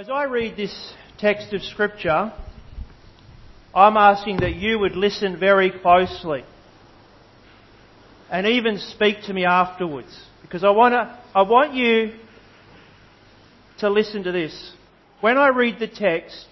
as I read this text of Scripture, I'm asking that you would listen very closely and even speak to me afterwards because I want to, I want you to listen to this. When I read the text,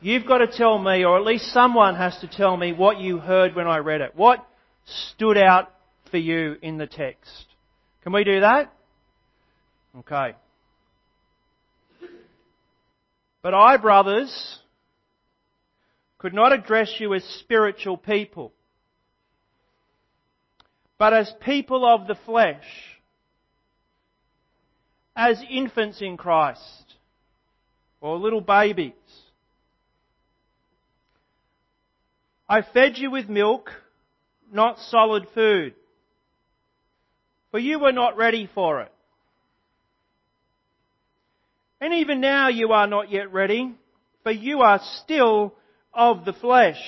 you've got to tell me, or at least someone has to tell me what you heard when I read it. What stood out for you in the text? Can we do that? Okay. But I, brothers, could not address you as spiritual people, but as people of the flesh, as infants in Christ, or little babies. I fed you with milk, not solid food, for you were not ready for it. And even now you are not yet ready, for you are still of the flesh.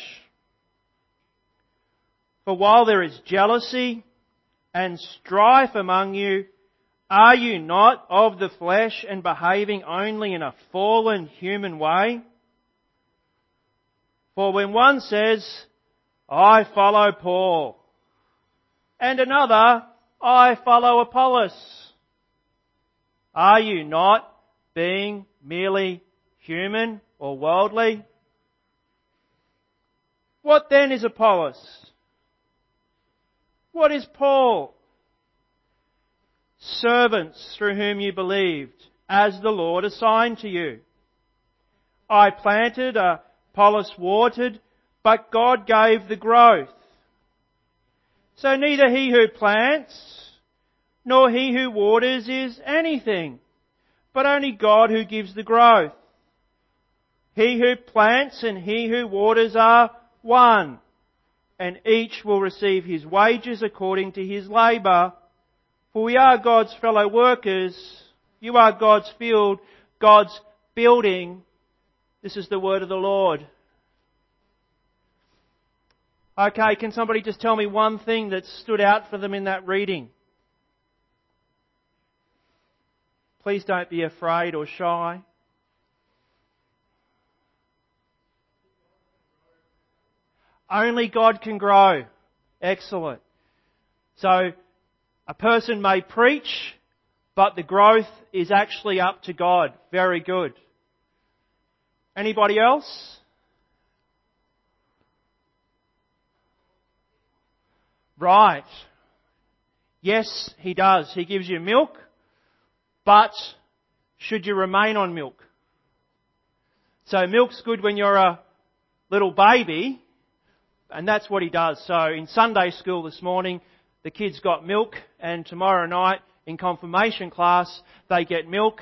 For while there is jealousy and strife among you, are you not of the flesh and behaving only in a fallen human way? For when one says, I follow Paul, and another, I follow Apollos, are you not being merely human or worldly? What then is Apollos? What is Paul? Servants through whom you believed, as the Lord assigned to you. I planted, uh, Apollos watered, but God gave the growth. So neither he who plants, nor he who waters is anything, but only God who gives the growth. He who plants and he who waters are one, and each will receive his wages according to his labour. For we are God's fellow workers. You are God's field, God's building. This is the word of the Lord. Okay, can somebody just tell me one thing that stood out for them in that reading? Please don't be afraid or shy. Only God can grow. Excellent. So, a person may preach, but the growth is actually up to God. Very good. Anybody else? Right. Yes, he does. He gives you milk. But should you remain on milk? So milk's good when you're a little baby, and that's what he does. So in Sunday school this morning, the kids got milk, and tomorrow night in confirmation class, they get milk,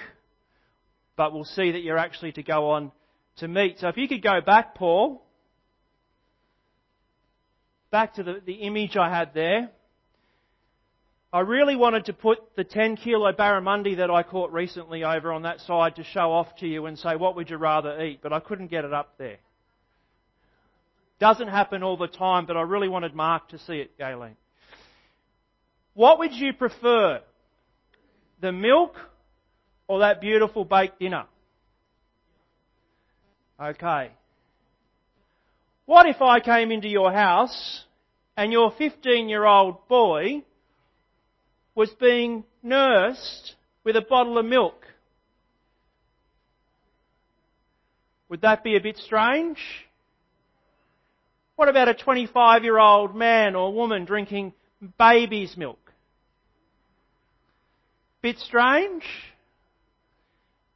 but we'll see that you're actually to go on to meat. So if you could go back, Paul, back to the, the image I had there. I really wanted to put the 10 kilo barramundi that I caught recently over on that side to show off to you and say, what would you rather eat? But I couldn't get it up there. Doesn't happen all the time, but I really wanted Mark to see it, Galen. What would you prefer? The milk or that beautiful baked dinner? Okay. What if I came into your house and your 15 year old boy was being nursed with a bottle of milk. Would that be a bit strange? What about a 25 year old man or woman drinking baby's milk? Bit strange?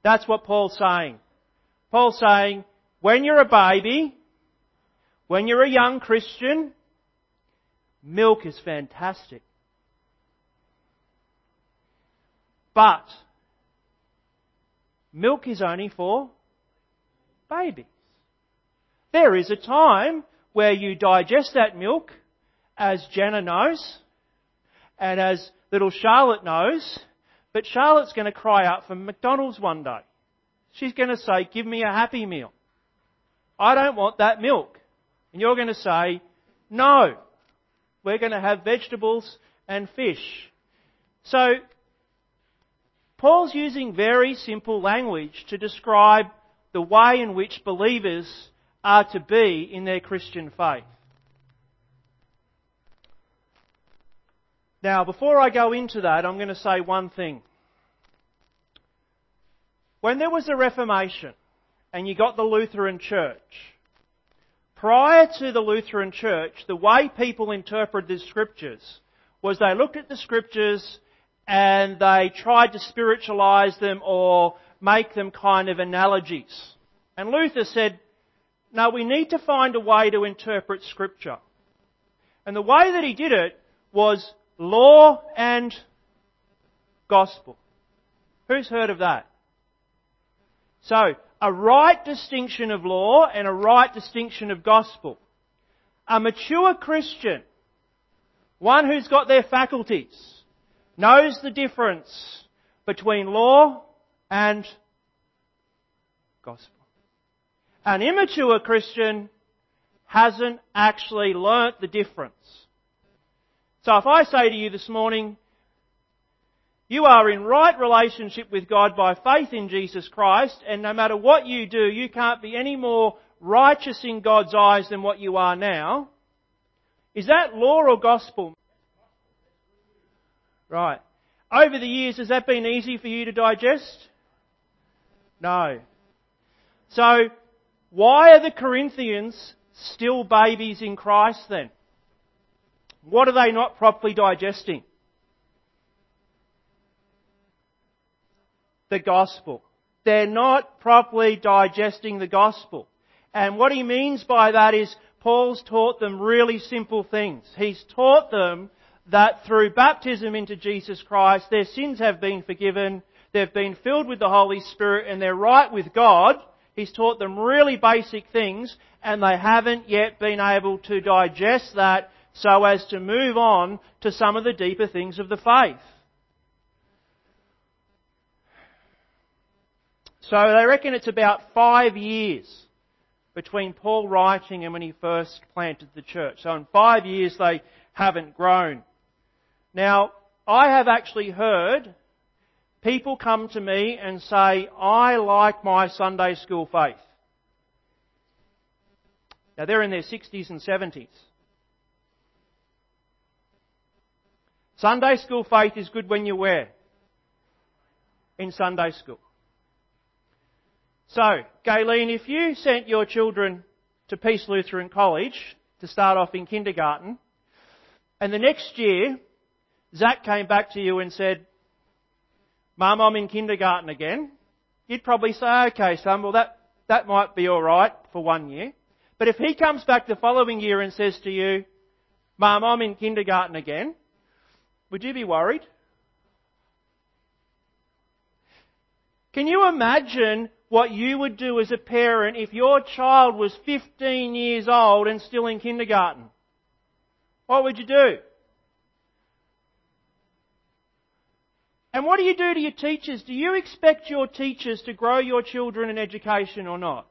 That's what Paul's saying. Paul's saying, when you're a baby, when you're a young Christian, milk is fantastic. But milk is only for babies. There is a time where you digest that milk, as Jenna knows, and as little Charlotte knows, but Charlotte's going to cry out for McDonald's one day. She's going to say, give me a happy meal. I don't want that milk. And you're going to say, no, we're going to have vegetables and fish. So Paul's using very simple language to describe the way in which believers are to be in their Christian faith. Now, before I go into that, I'm going to say one thing. When there was a Reformation and you got the Lutheran Church, prior to the Lutheran Church, the way people interpreted the Scriptures was they looked at the Scriptures and they tried to spiritualize them or make them kind of analogies. And Luther said, no, we need to find a way to interpret Scripture. And the way that he did it was law and gospel. Who's heard of that? So, a right distinction of law and a right distinction of gospel. A mature Christian, one who's got their faculties, knows the difference between law and gospel. An immature Christian hasn't actually learnt the difference. So if I say to you this morning, you are in right relationship with God by faith in Jesus Christ, and no matter what you do, you can't be any more righteous in God's eyes than what you are now. Is that law or gospel? Right. Over the years, has that been easy for you to digest? No. So, why are the Corinthians still babies in Christ then? What are they not properly digesting? the gospel. They're not properly digesting the gospel. And what he means by that is Paul's taught them really simple things. He's taught them that through baptism into Jesus Christ, their sins have been forgiven, they've been filled with the Holy Spirit, and they're right with God. He's taught them really basic things, and they haven't yet been able to digest that so as to move on to some of the deeper things of the faith. So they reckon it's about five years between Paul writing and when he first planted the church. So in five years they haven't grown. Now, I have actually heard people come to me and say, I like my Sunday school faith. Now they're in their 60s and 70s. Sunday school faith is good when you're where? In Sunday school. So, Gayleen, if you sent your children to Peace Lutheran College to start off in kindergarten, and the next year, Zach came back to you and said, Mum, I'm in kindergarten again, you'd probably say, okay, son, well that, that might be alright for one year. But if he comes back the following year and says to you, Mum, I'm in kindergarten again, would you be worried? Can you imagine what you would do as a parent if your child was 15 years old and still in kindergarten. What would you do? And what do you do to your teachers? Do you expect your teachers to grow your children in education or not?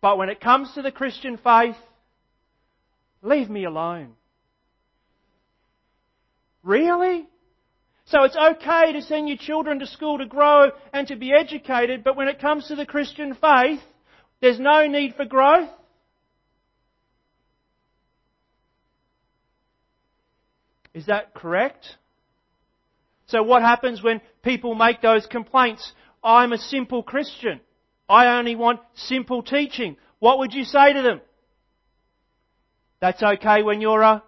But when it comes to the Christian faith, leave me alone. Really? So it's okay to send your children to school to grow and to be educated, but when it comes to the Christian faith, there's no need for growth. Is that correct? So what happens when people make those complaints? I'm a simple Christian. I only want simple teaching. What would you say to them? That's okay when you're a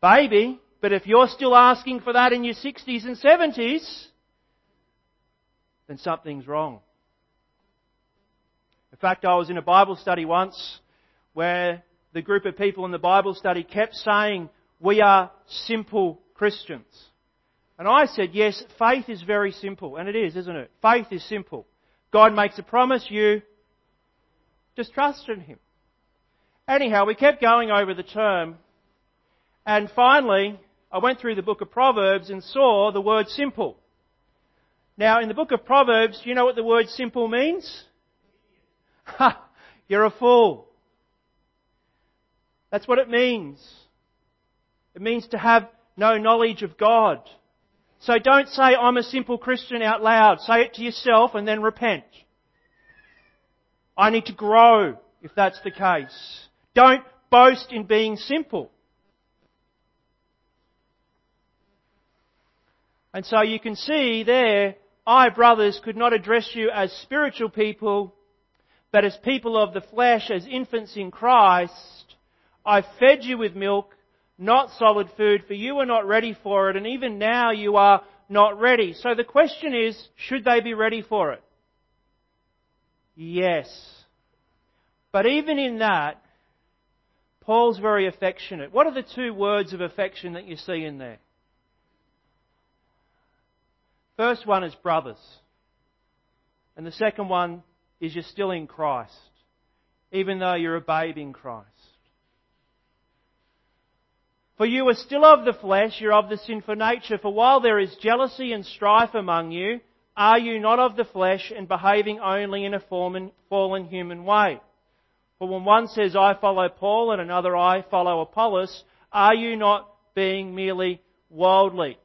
baby. But if you're still asking for that in your 60s and 70s, then something's wrong. In fact, I was in a Bible study once where the group of people in the Bible study kept saying, we are simple Christians. And I said, yes, faith is very simple. And it is, isn't it? Faith is simple. God makes a promise, you just trust in Him. Anyhow, we kept going over the term. And finally, I went through the book of Proverbs and saw the word simple. Now, in the book of Proverbs, do you know what the word simple means? Ha! You're a fool. That's what it means. It means to have no knowledge of God. So don't say, I'm a simple Christian out loud. Say it to yourself and then repent. I need to grow if that's the case. Don't boast in being simple. And so you can see there, I, brothers, could not address you as spiritual people, but as people of the flesh, as infants in Christ. I fed you with milk, not solid food, for you were not ready for it, and even now you are not ready. So the question is, should they be ready for it? Yes. But even in that, Paul's very affectionate. What are the two words of affection that you see in there? First one is brothers. And the second one is you're still in Christ, even though you're a babe in Christ. For you are still of the flesh, you're of the sinful nature. For while there is jealousy and strife among you, are you not of the flesh and behaving only in a fallen human way? For when one says, I follow Paul, and another, I follow Apollos, are you not being merely worldly?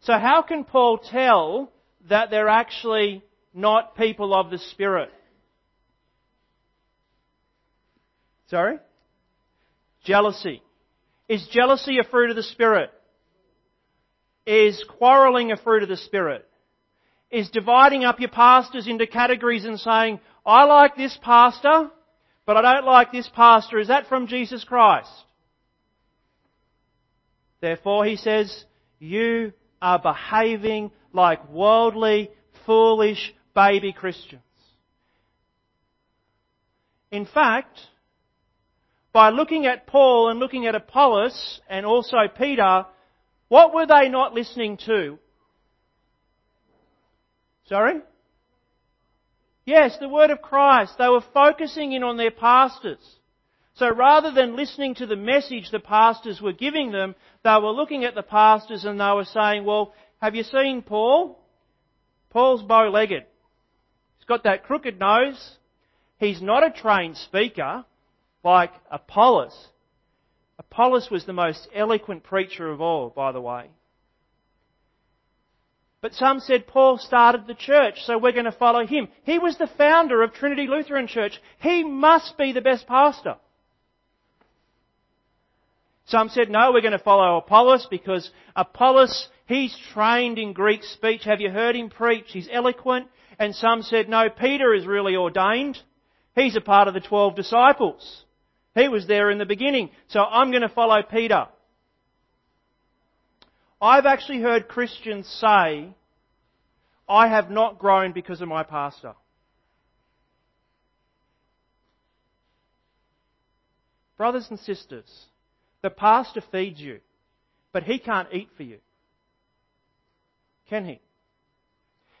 So how can Paul tell that they're actually not people of the Spirit? Sorry? Jealousy. Is jealousy a fruit of the Spirit? Is quarreling a fruit of the Spirit? Is dividing up your pastors into categories and saying, I like this pastor, but I don't like this pastor. Is that from Jesus Christ? Therefore, he says, you are behaving like worldly, foolish, baby Christians. In fact, by looking at Paul and looking at Apollos and also Peter, what were they not listening to? Sorry? Yes, the word of Christ. They were focusing in on their pastors. So rather than listening to the message the pastors were giving them, they were looking at the pastors and they were saying, well, have you seen Paul? Paul's bow-legged. He's got that crooked nose. He's not a trained speaker like Apollos. Apollos was the most eloquent preacher of all, by the way. But some said Paul started the church, so we're going to follow him. He was the founder of Trinity Lutheran Church. He must be the best pastor. Some said, no, we're going to follow Apollos because Apollos, he's trained in Greek speech. Have you heard him preach? He's eloquent. And some said, no, Peter is really ordained. He's a part of the twelve disciples. He was there in the beginning. So I'm going to follow Peter. I've actually heard Christians say, I have not grown because of my pastor. Brothers and sisters, the pastor feeds you, but he can't eat for you. Can he?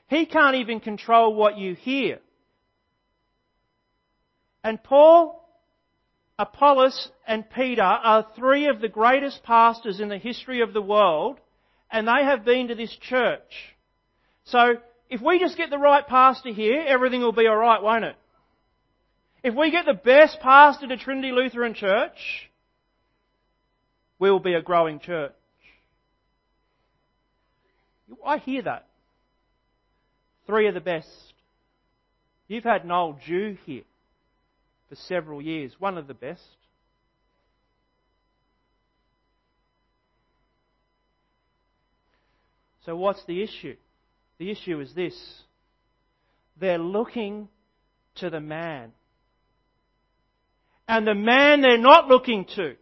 He can't even control what you hear. And Paul, Apollos, and Peter are three of the greatest pastors in the history of the world and they have been to this church. So, if we just get the right pastor here, everything will be alright, won't it? If we get the best pastor to Trinity Lutheran Church, we will be a growing church. I hear that. Three of the best. You've had Noel Jew here for several years, one of the best. So what's the issue? The issue is this. They're looking to the man. And the man they're not looking to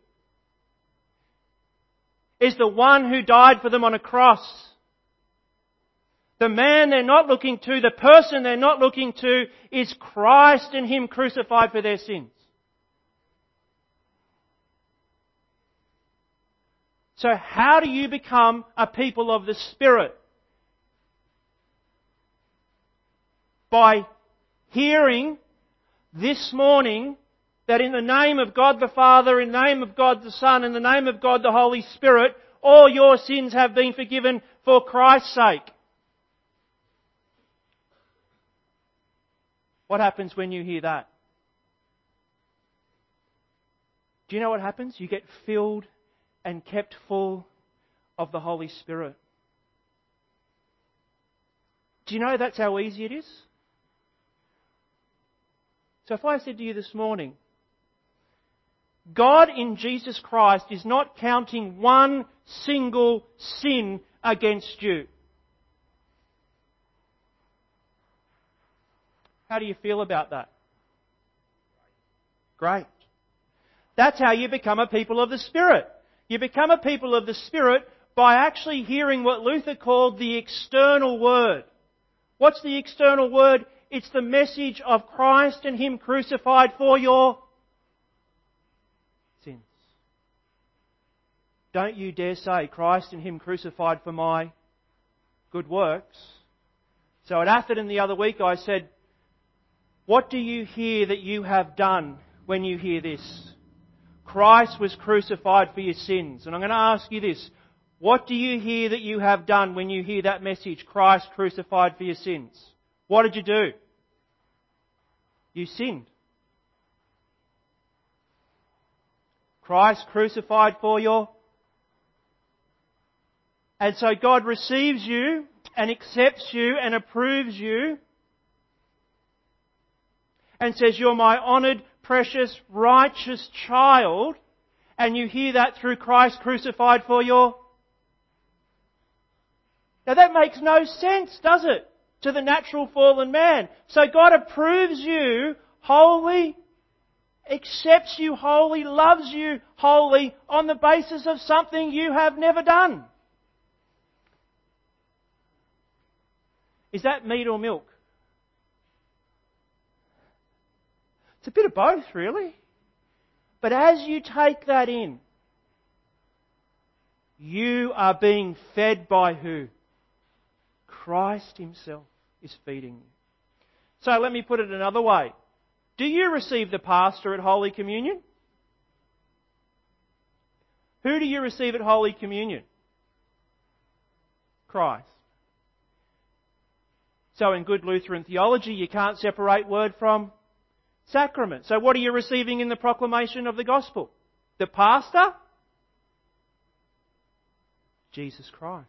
is the one who died for them on a cross. The man they're not looking to, the person they're not looking to is Christ and Him crucified for their sins. So how do you become a people of the Spirit? By hearing this morning that in the name of God the Father, in the name of God the Son, in the name of God the Holy Spirit, all your sins have been forgiven for Christ's sake. What happens when you hear that? Do you know what happens? You get filled and kept full of the Holy Spirit. Do you know that's how easy it is? So if I said to you this morning, God in Jesus Christ is not counting one single sin against you. How do you feel about that? Great. That's how you become a people of the Spirit. You become a people of the Spirit by actually hearing what Luther called the external word. What's the external word? It's the message of Christ and Him crucified for your sins. Don't you dare say Christ and Him crucified for my good works. So at Atherton the other week I said, what do you hear that you have done when you hear this? Christ was crucified for your sins. And I'm going to ask you this. What do you hear that you have done when you hear that message, Christ crucified for your sins? What did you do? You sinned. Christ crucified for your. And so God receives you and accepts you and approves you and says, You're my honoured, precious, righteous child. And you hear that through Christ crucified for your. Now that makes no sense, does it? To the natural fallen man. So God approves you wholly, accepts you wholly, loves you wholly on the basis of something you have never done. Is that meat or milk? It's a bit of both, really. But as you take that in, you are being fed by who? Christ Himself is feeding you. So let me put it another way. Do you receive the pastor at Holy Communion? Who do you receive at Holy Communion? Christ. So in good Lutheran theology, you can't separate word from sacrament. So what are you receiving in the proclamation of the gospel? The pastor? Jesus Christ.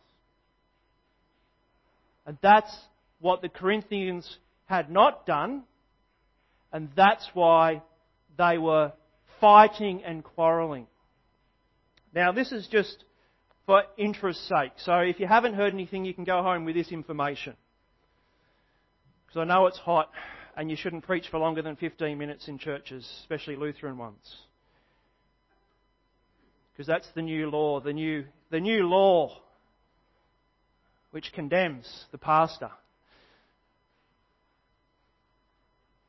And that's what the Corinthians had not done, and that's why they were fighting and quarrelling. Now, this is just for interest's sake. So, if you haven't heard anything, you can go home with this information. Because I know it's hot and you shouldn't preach for longer than 15 minutes in churches, especially Lutheran ones. Because that's the new law, the new, the new law which condemns the pastor.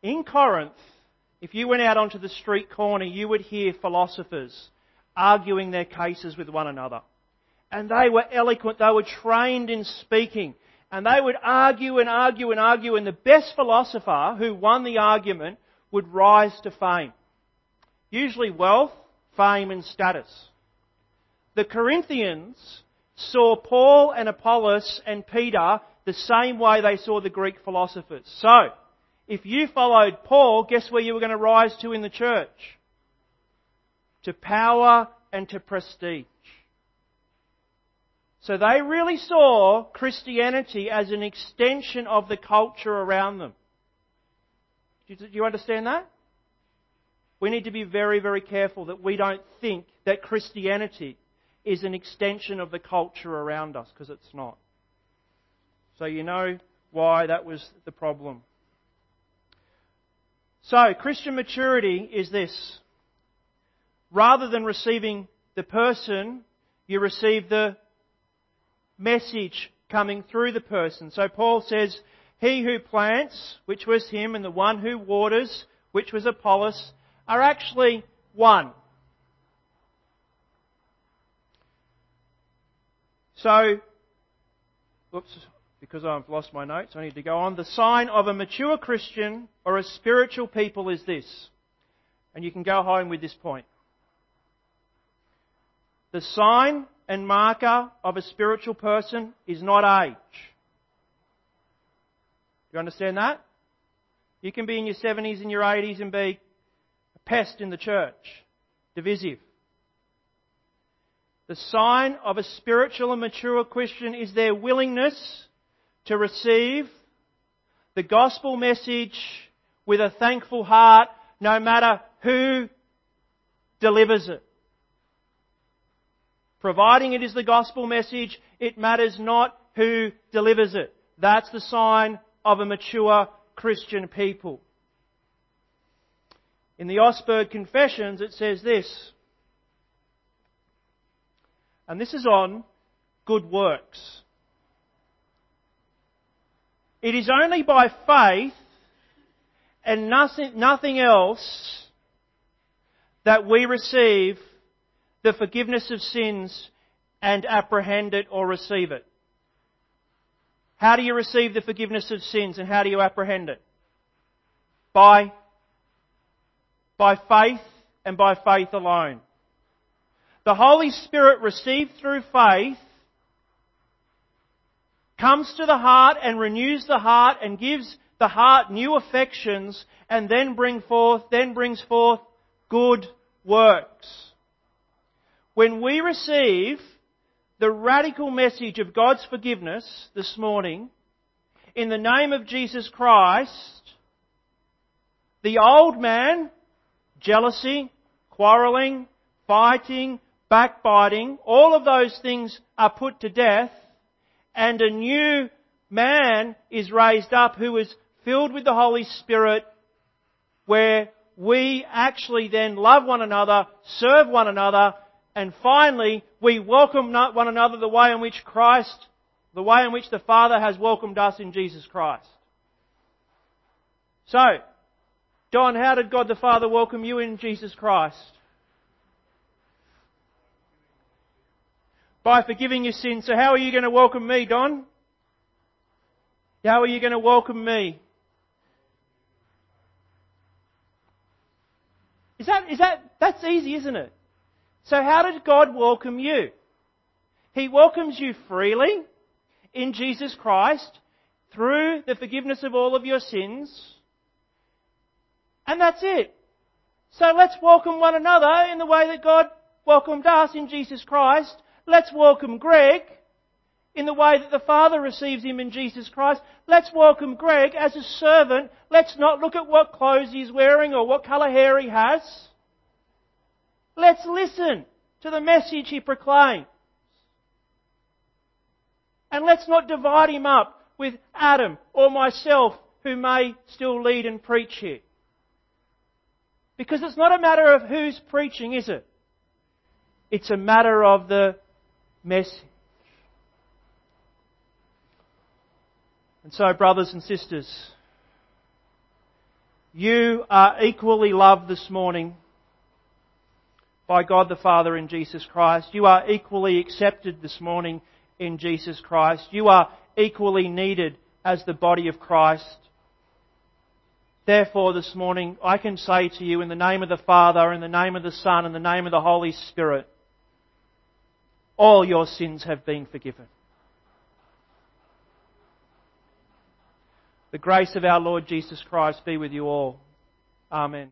In Corinth, if you went out onto the street corner, you would hear philosophers arguing their cases with one another. And they were eloquent, they were trained in speaking. And they would argue and argue and argue, and the best philosopher who won the argument would rise to fame. Usually wealth, fame, and status. The Corinthians saw Paul and Apollos and Peter the same way they saw the Greek philosophers. So, if you followed Paul, guess where you were going to rise to in the church? To power and to prestige. So they really saw Christianity as an extension of the culture around them. Do you understand that? We need to be very, very careful that we don't think that Christianity is an extension of the culture around us, because it's not. So you know why that was the problem. So, Christian maturity is this. Rather than receiving the person, you receive the message coming through the person. So Paul says, He who plants, which was him, and the one who waters, which was Apollos, are actually one. So, whoops, because I've lost my notes, I need to go on. The sign of a mature Christian or a spiritual people is this. And you can go home with this point. The sign and marker of a spiritual person is not age. Do you understand that? You can be in your 70s and your 80s and be a pest in the church, divisive. The sign of a spiritual and mature Christian is their willingness to receive the gospel message with a thankful heart, no matter who delivers it. Providing it is the gospel message, it matters not who delivers it. That's the sign of a mature Christian people. In the Augsburg Confessions, it says this, and this is on good works. It is only by faith and nothing, nothing else that we receive the forgiveness of sins and apprehend it or receive it. How do you receive the forgiveness of sins and how do you apprehend it? By, by faith and by faith alone. The Holy Spirit received through faith comes to the heart and renews the heart and gives the heart new affections and then bring forth, then brings forth good works. When we receive the radical message of God's forgiveness this morning, in the name of Jesus Christ, the old man, jealousy, quarreling, fighting, backbiting, all of those things are put to death, and a new man is raised up who is filled with the Holy Spirit, where we actually then love one another, serve one another, and finally, we welcome one another the way in which Christ, the way in which the Father has welcomed us in Jesus Christ. So, Don, how did God the Father welcome you in Jesus Christ? By forgiving your sins. So how are you going to welcome me, Don? How are you going to welcome me? Is that, is that, that's easy, isn't it? So how did God welcome you? He welcomes you freely in Jesus Christ through the forgiveness of all of your sins. And that's it. So let's welcome one another in the way that God welcomed us in Jesus Christ. Let's welcome Greg in the way that the Father receives him in Jesus Christ. Let's welcome Greg as a servant. Let's not look at what clothes he's wearing or what colour hair he has. Let's listen to the message he proclaims. And let's not divide him up with Adam or myself who may still lead and preach here. Because it's not a matter of who's preaching, is it? It's a matter of the message. And so, brothers and sisters, you are equally loved this morning by God the Father in Jesus Christ. You are equally accepted this morning in Jesus Christ. You are equally needed as the body of Christ. Therefore, this morning, I can say to you in the name of the Father, in the name of the Son, in the name of the Holy Spirit, all your sins have been forgiven. The grace of our Lord Jesus Christ be with you all. Amen.